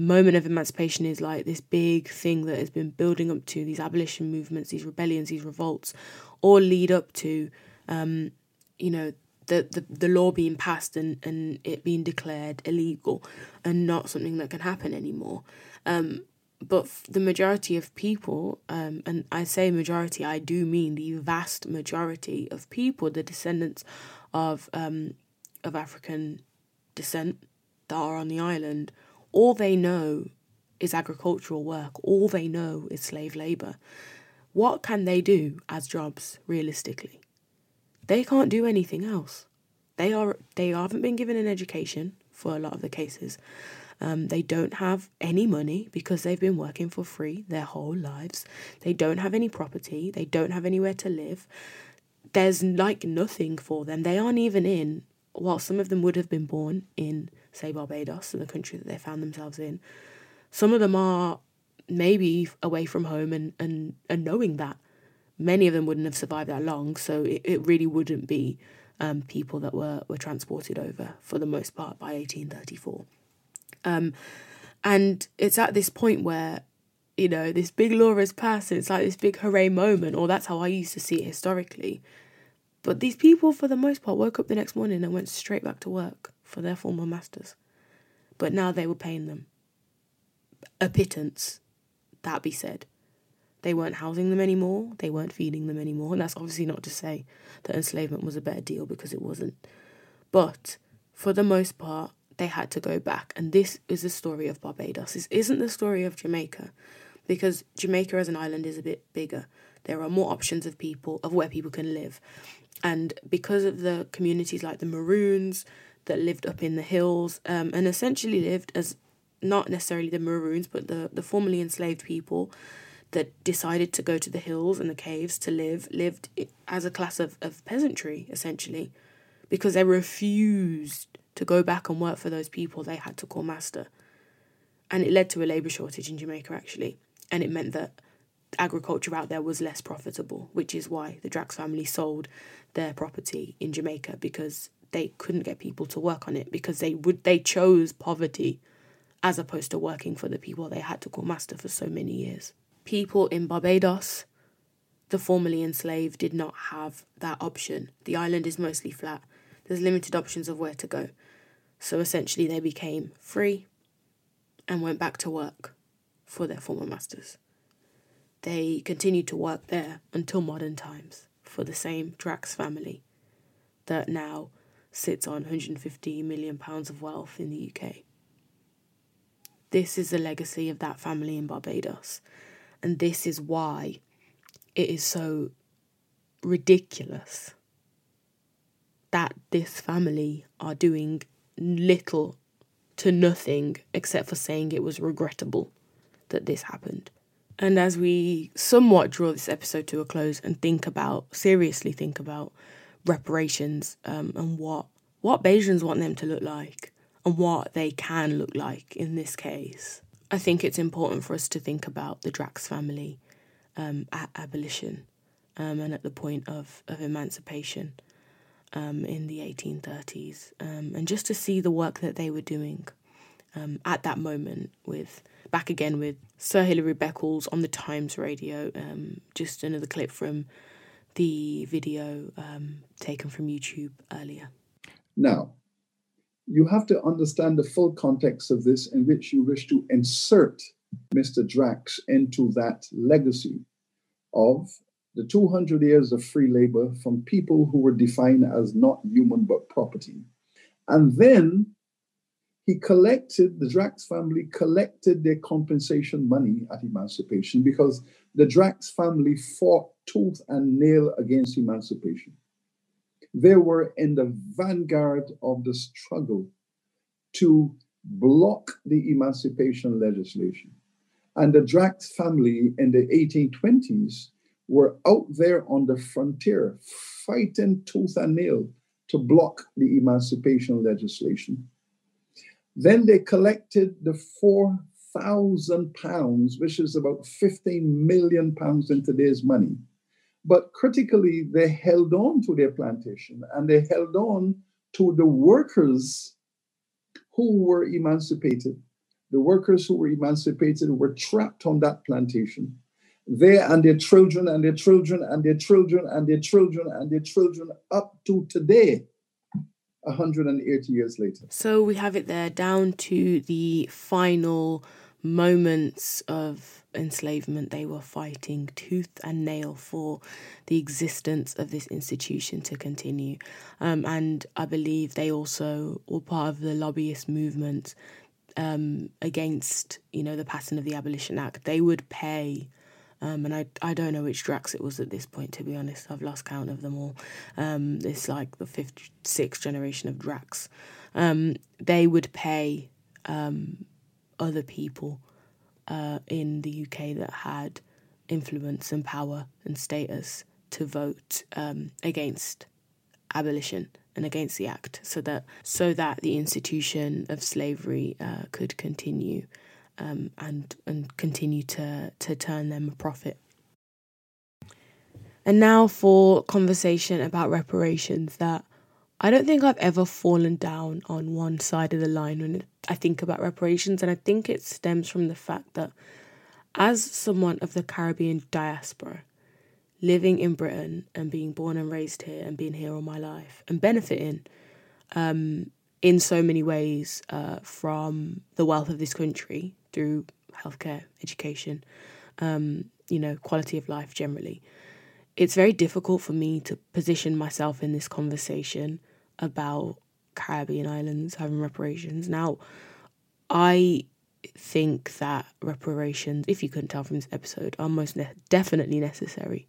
moment of emancipation is like this big thing that has been building up to these abolition movements, these rebellions, these revolts, all lead up to, um, you know, the, the, the law being passed and, and it being declared illegal and not something that can happen anymore. Um, but the majority of people, um, and I say majority, I do mean the vast majority of people, the descendants of um, of African descent that are on the island, all they know is agricultural work. All they know is slave labor. What can they do as jobs realistically? They can't do anything else. They are they haven't been given an education for a lot of the cases. Um, they don't have any money because they've been working for free their whole lives. They don't have any property. They don't have anywhere to live. There's like nothing for them. They aren't even in, while some of them would have been born in, say, Barbados, in the country that they found themselves in. Some of them are maybe away from home and, and, and knowing that. Many of them wouldn't have survived that long, so it, it really wouldn't be um, people that were, were transported over for the most part by 1834. Um, and it's at this point where, you know, this big law has passed and it's like this big hooray moment, or that's how I used to see it historically. But these people, for the most part, woke up the next morning and went straight back to work for their former masters. But now they were paying them a pittance, that be said. They weren't housing them anymore, they weren't feeding them anymore. And that's obviously not to say that enslavement was a better deal because it wasn't. But for the most part, they had to go back. And this is the story of Barbados. This isn't the story of Jamaica because Jamaica as an island is a bit bigger. There are more options of people, of where people can live. And because of the communities like the Maroons that lived up in the hills um, and essentially lived as not necessarily the Maroons, but the, the formerly enslaved people that decided to go to the hills and the caves to live, lived as a class of, of peasantry, essentially, because they refused to go back and work for those people they had to call master. And it led to a labour shortage in Jamaica, actually. And it meant that agriculture out there was less profitable, which is why the Drax family sold their property in Jamaica because they couldn't get people to work on it because they would they chose poverty as opposed to working for the people they had to call master for so many years. People in Barbados, the formerly enslaved, did not have that option. The island is mostly flat. There's limited options of where to go. So essentially, they became free and went back to work for their former masters. They continued to work there until modern times for the same Drax family that now sits on 150 million pounds of wealth in the UK. This is the legacy of that family in Barbados, and this is why it is so ridiculous that this family are doing little to nothing except for saying it was regrettable that this happened. And as we somewhat draw this episode to a close and think about, seriously think about reparations um, and what what Bajans want them to look like and what they can look like in this case, I think it's important for us to think about the Drax family um, at abolition um, and at the point of, of emancipation um, in the 1830s, um, and just to see the work that they were doing um, at that moment with back again with Sir Hilary Beckles on the Times radio. Um, just another clip from the video taken from YouTube earlier. Now, you have to understand the full context of this in which you wish to insert Mr. Drax into that legacy of the 200 years of free labor from people who were defined as not human but property. And then he collected, the Drax family collected their compensation money at emancipation because the Drax family fought tooth and nail against emancipation. They were in the vanguard of the struggle to block the emancipation legislation. And the Drax family in the 1820s were out there on the frontier fighting tooth and nail to block the emancipation legislation. Then they collected the 4,000 pounds, which is about 15 million pounds in today's money. But critically, they held on to their plantation and they held on to the workers who were emancipated. The workers who were emancipated were trapped on that plantation. They and their children and their children and their children and their children and their children up to today, 180 years later. So we have it there down to the final moments of enslavement. They were fighting tooth and nail for the existence of this institution to continue. Um, and I believe they also were part of the lobbyist movement um, against, you know, the passing of the Abolition Act. They would pay. Um, and I, I don't know which Drax it was at this point, to be honest. I've lost count of them all. Um, it's like the fifth, sixth generation of Drax. Um, they would pay um, other people uh, in the UK that had influence and power and status to vote um, against abolition and against the act, so that so that the institution of slavery uh, could continue um, and and continue to to turn them a profit. And now for conversation about reparations that I don't think I've ever fallen down on one side of the line when I think about reparations, and I think it stems from the fact that as someone of the Caribbean diaspora, living in Britain and being born and raised here and being here all my life and benefiting um, in so many ways uh, from the wealth of this country through healthcare, education, um, you know, quality of life generally. It's very difficult for me to position myself in this conversation about Caribbean islands having reparations. Now, I think that reparations, if you couldn't tell from this episode, are most ne- definitely necessary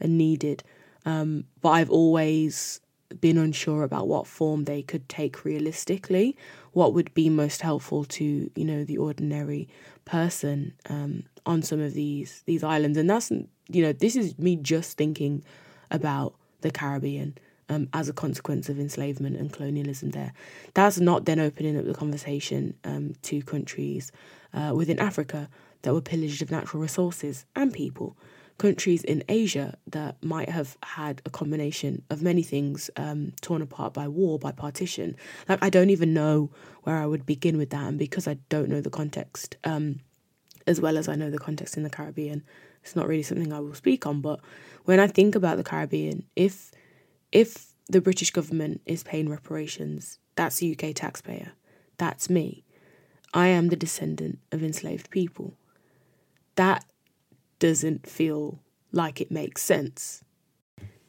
and needed. Um, but I've always been unsure about what form they could take realistically, what would be most helpful to you know the ordinary person um, on some of these these islands, and that's you know this is me just thinking about the Caribbean um, as a consequence of enslavement and colonialism there. That's not then opening up the conversation um, to countries uh, within Africa that were pillaged of natural resources and people. Countries in Asia that might have had a combination of many things um, torn apart by war, by partition. Like, I don't even know where I would begin with that. And because I don't know the context, um, as well as I know the context in the Caribbean, it's not really something I will speak on. But when I think about the Caribbean, if if the British government is paying reparations, that's the UK taxpayer. That's me. I am the descendant of enslaved people. That doesn't feel like it makes sense.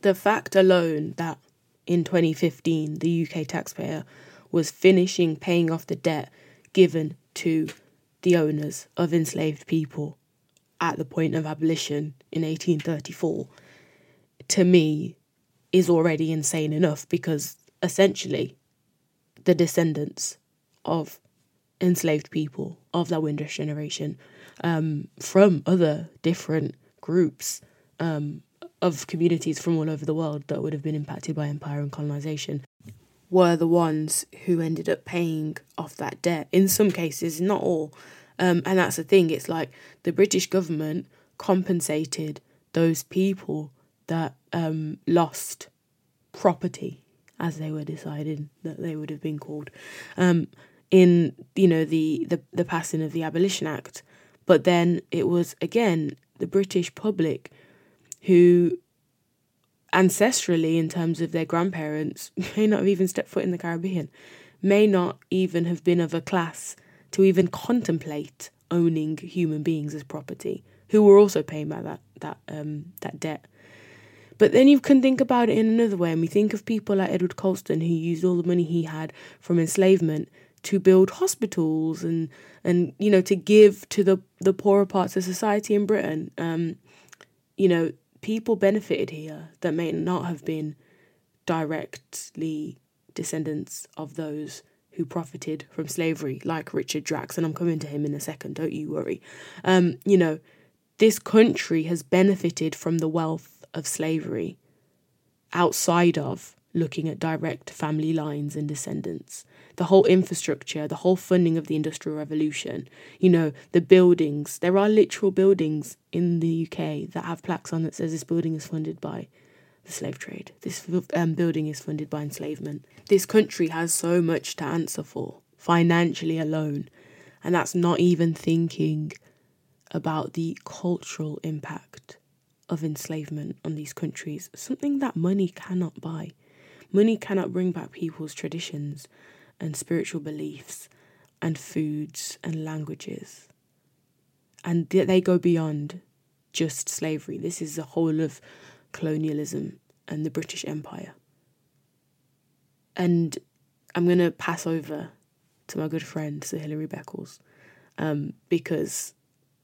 The fact alone that in 2015 the UK taxpayer was finishing paying off the debt given to the owners of enslaved people at the point of abolition in 1834 to me is already insane enough because essentially the descendants of enslaved people of that Windrush generation um, from other different groups um, of communities from all over the world that would have been impacted by empire and colonization were the ones who ended up paying off that debt. In some cases, not all. Um, and that's the thing, it's like the British government compensated those people that um, lost property, as they were decided that they would have been called, um, in you know the, the the passing of the Abolition Act. But then it was again the British public who ancestrally in terms of their grandparents may not have even stepped foot in the Caribbean, may not even have been of a class to even contemplate owning human beings as property, who were also paying by that that um, that debt. But then you can think about it in another way, and we think of people like Edward Colston who used all the money he had from enslavement to build hospitals and and you know to give to the the poorer parts of society in Britain. Um, you know, people benefited here that may not have been directly descendants of those who profited from slavery, like Richard Drax, and I'm coming to him in a second, don't you worry. Um, you know, this country has benefited from the wealth of slavery outside of looking at direct family lines and descendants. The whole infrastructure, the whole funding of the Industrial Revolution, you know, the buildings. There are literal buildings in the UK that have plaques on that says this building is funded by the slave trade. This um, building is funded by enslavement. This country has so much to answer for, financially alone. And that's not even thinking about the cultural impact of enslavement on these countries, something that money cannot buy. Money cannot bring back people's traditions and spiritual beliefs and foods and languages. And they go beyond just slavery. This is the whole of colonialism and the British Empire. And I'm going to pass over to my good friend, Sir Hilary Beckles, um, because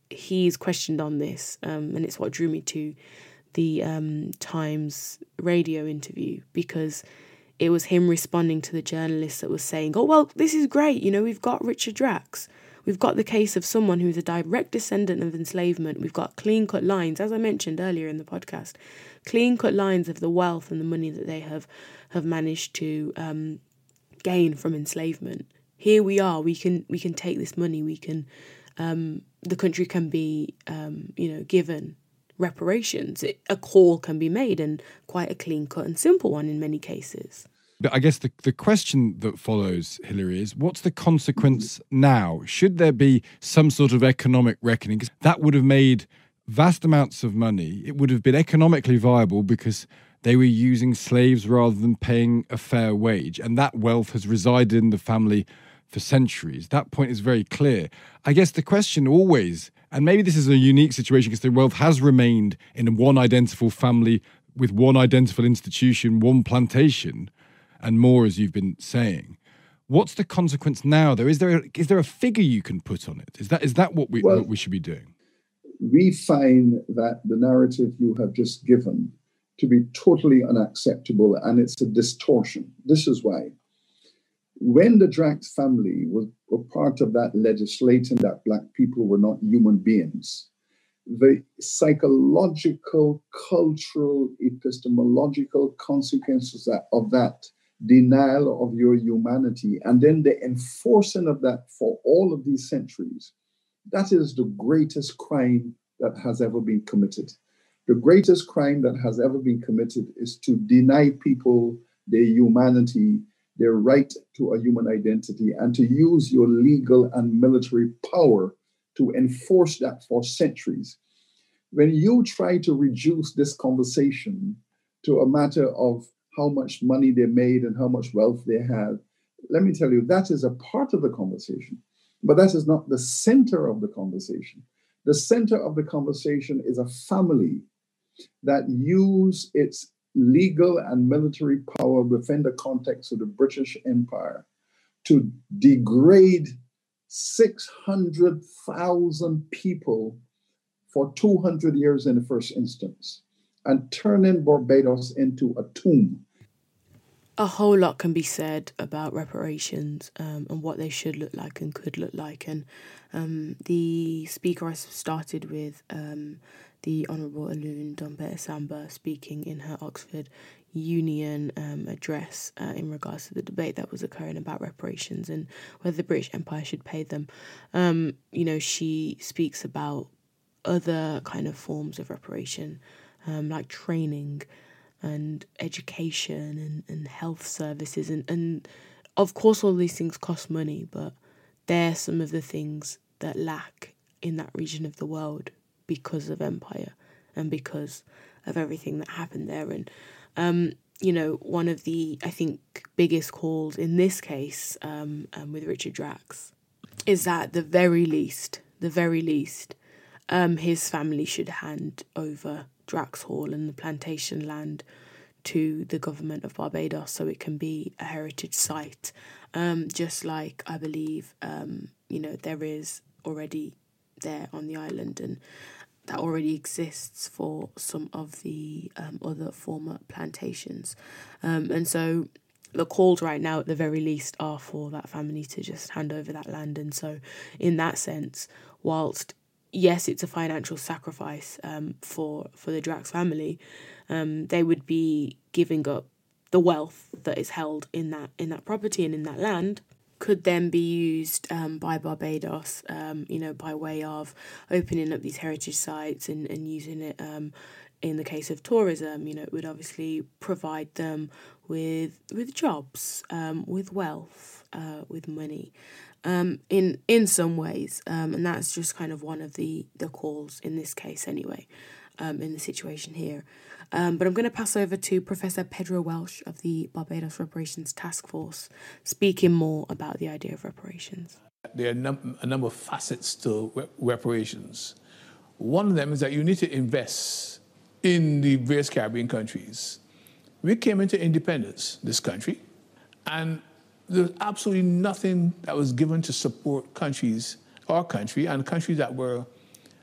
he's questioned on this, um, and it's what drew me to the um, Times radio interview because it was him responding to the journalist that was saying, Oh, well, this is great. You know, we've got Richard Drax. We've got the case of someone who's a direct descendant of enslavement. We've got clean cut lines, as I mentioned earlier in the podcast, clean cut lines of the wealth and the money that they have have managed to um, gain from enslavement. Here we are. We can we can take this money. We can um, the country can be um, you know given reparations. It, a call can be made and quite a clean cut and simple one in many cases. But I guess the, the question that follows, Hilary, is what's the consequence now? Should there be some sort of economic reckoning? Because that would have made vast amounts of money. It would have been economically viable because they were using slaves rather than paying a fair wage. And that wealth has resided in the family for centuries. That point is very clear. I guess the question always, and maybe this is a unique situation because the wealth has remained in one identical family with one identical institution, one plantation and more, as you've been saying. What's the consequence now? Though, is there a, is there a figure you can put on it? Is that is that what we well, what we should be doing? We find that the narrative you have just given to be totally unacceptable, and it's a distortion. This is why. When the Drax family was were part of that legislating that black people were not human beings, the psychological, cultural, epistemological consequences of that denial of your humanity, and then the enforcing of that for all of these centuries, that is the greatest crime that has ever been committed. The greatest crime that has ever been committed is to deny people their humanity, their right to a human identity, and to use your legal and military power to enforce that for centuries. When you try to reduce this conversation to a matter of how much money they made and how much wealth they have. Let me tell you, that is a part of the conversation, but that is not the center of the conversation. The center of the conversation is a family that use its legal and military power within the context of the British Empire to degrade 600,000 people for 200 years in the first instance and turning Barbados into a tomb a whole lot can be said about reparations um, and what they should look like and could look like. And um, the speaker I started with, um, the Honourable Alun Dompe Samba, speaking in her Oxford Union um, address uh, in regards to the debate that was occurring about reparations and whether the British Empire should pay them. Um, you know, she speaks about other kind of forms of reparation, um, like training and education and, and health services and, and of course all these things cost money but they're some of the things that lack in that region of the world because of empire and because of everything that happened there and um, you know one of the i think biggest calls in this case um, um, with richard drax is that the very least the very least um, his family should hand over Drax Hall and the plantation land to the government of Barbados so it can be a heritage site. Um, just like I believe, um, you know, there is already there on the island and that already exists for some of the um, other former plantations. Um, and so the calls right now, at the very least, are for that family to just hand over that land. And so, in that sense, whilst yes, it's a financial sacrifice um, for for the Drax family, um, they would be giving up the wealth that is held in that in that property and in that land could then be used um, by Barbados, um, you know, by way of opening up these heritage sites and, and using it um, in the case of tourism, you know, it would obviously provide them with with jobs, um, with wealth, uh, with money, um, in in some ways, um, and that's just kind of one of the the calls in this case, anyway, in the situation here. Um, but I'm going to pass over to Professor Pedro Welch of the Barbados Reparations Task Force, speaking more about the idea of reparations. There are num- a number of facets to re- reparations. One of them is that you need to invest in the various Caribbean countries. We came into independence, this country, and there's absolutely nothing that was given to support countries, our country, and countries that were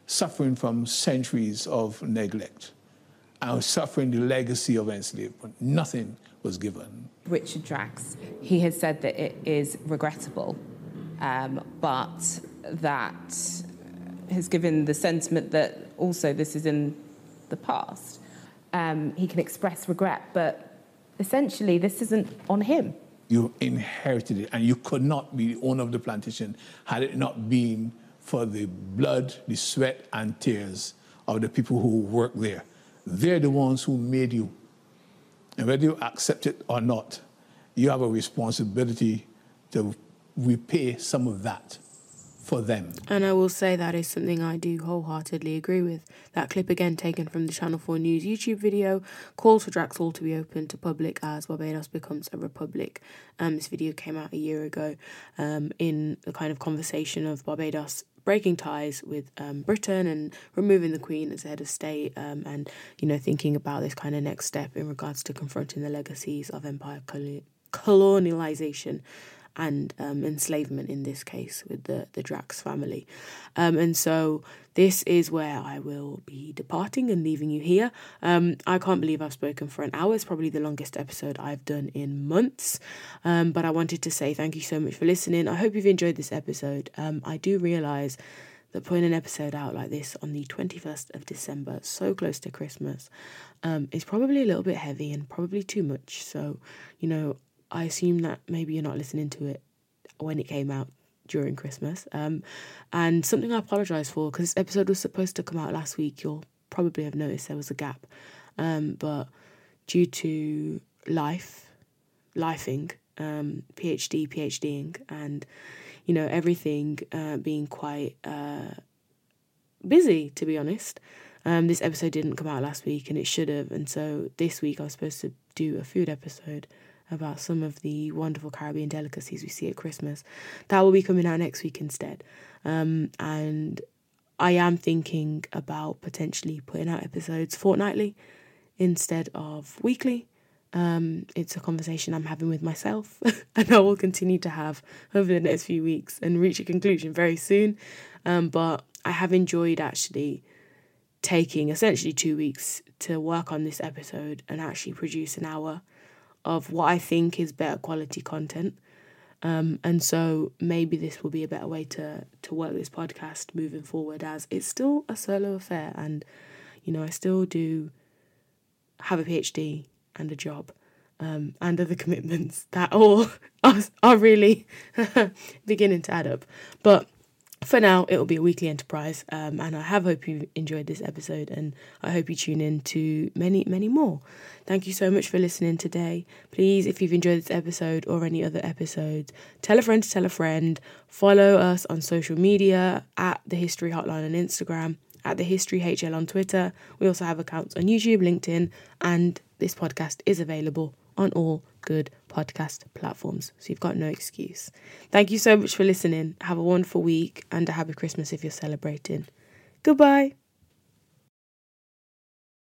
suffering from centuries of neglect and suffering the legacy of enslavement. Nothing was given. Richard Drax, he has said that it is regrettable, um, but that has given the sentiment that also this is in the past. Um, he can express regret, but essentially this isn't on him. You inherited it, and you could not be the owner of the plantation had it not been for the blood, the sweat, and tears of the people who worked there. They're the ones who made you. And whether you accept it or not, you have a responsibility to repay some of that for them. And I will say that is something I do wholeheartedly agree with. That clip again taken from the Channel 4 News YouTube video calls for Drax Hall to be open to public as Barbados becomes a republic. Um, this video came out a year ago um, in the kind of conversation of Barbados breaking ties with um, Britain and removing the Queen as head of state, um, and you know thinking about this kind of next step in regards to confronting the legacies of empire colonialization and um, enslavement in this case with the, the Drax family. Um, and so this is where I will be departing and leaving you here. Um, I can't believe I've spoken for an hour. It's probably the longest episode I've done in months. Um, but I wanted to say thank you so much for listening. I hope you've enjoyed this episode. Um, I do realize that putting an episode out like this on the 21st of December, so close to Christmas, um, is probably a little bit heavy and probably too much. So, you know, I assume that maybe you're not listening to it when it came out during Christmas. Um, and something I apologise for because this episode was supposed to come out last week. You'll probably have noticed there was a gap, um, but due to life, lifing, um, PhD, PhDing, and you know everything uh, being quite uh, busy, to be honest. Um, this episode didn't come out last week, and it should have. And so this week I was supposed to do a food episode about some of the wonderful Caribbean delicacies we see at Christmas. That will be coming out next week instead. Um, and I am thinking about potentially putting out episodes fortnightly instead of weekly. Um, it's a conversation I'm having with myself, and I will continue to have over the next few weeks and reach a conclusion very soon. Um, but I have enjoyed actually taking essentially two weeks to work on this episode and actually produce an hour of what I think is better quality content. Um, and so maybe this will be a better way to to work this podcast moving forward as it's still a solo affair and you know I still do have a PhD and a job um, and other commitments that all are, are really beginning to add up. But for now, it'll be a weekly enterprise, um, and I have hope you enjoyed this episode, and I hope you tune in to many, many more. Thank you so much for listening today. Please, if you've enjoyed this episode or any other episodes, tell a friend to tell a friend. Follow us on social media at the History Hotline on Instagram, at the History HL on Twitter. We also have accounts on YouTube, LinkedIn, and this podcast is available on all good podcast platforms. So you've got no excuse. Thank you so much for listening. Have a wonderful week and a happy Christmas if you're celebrating. Goodbye.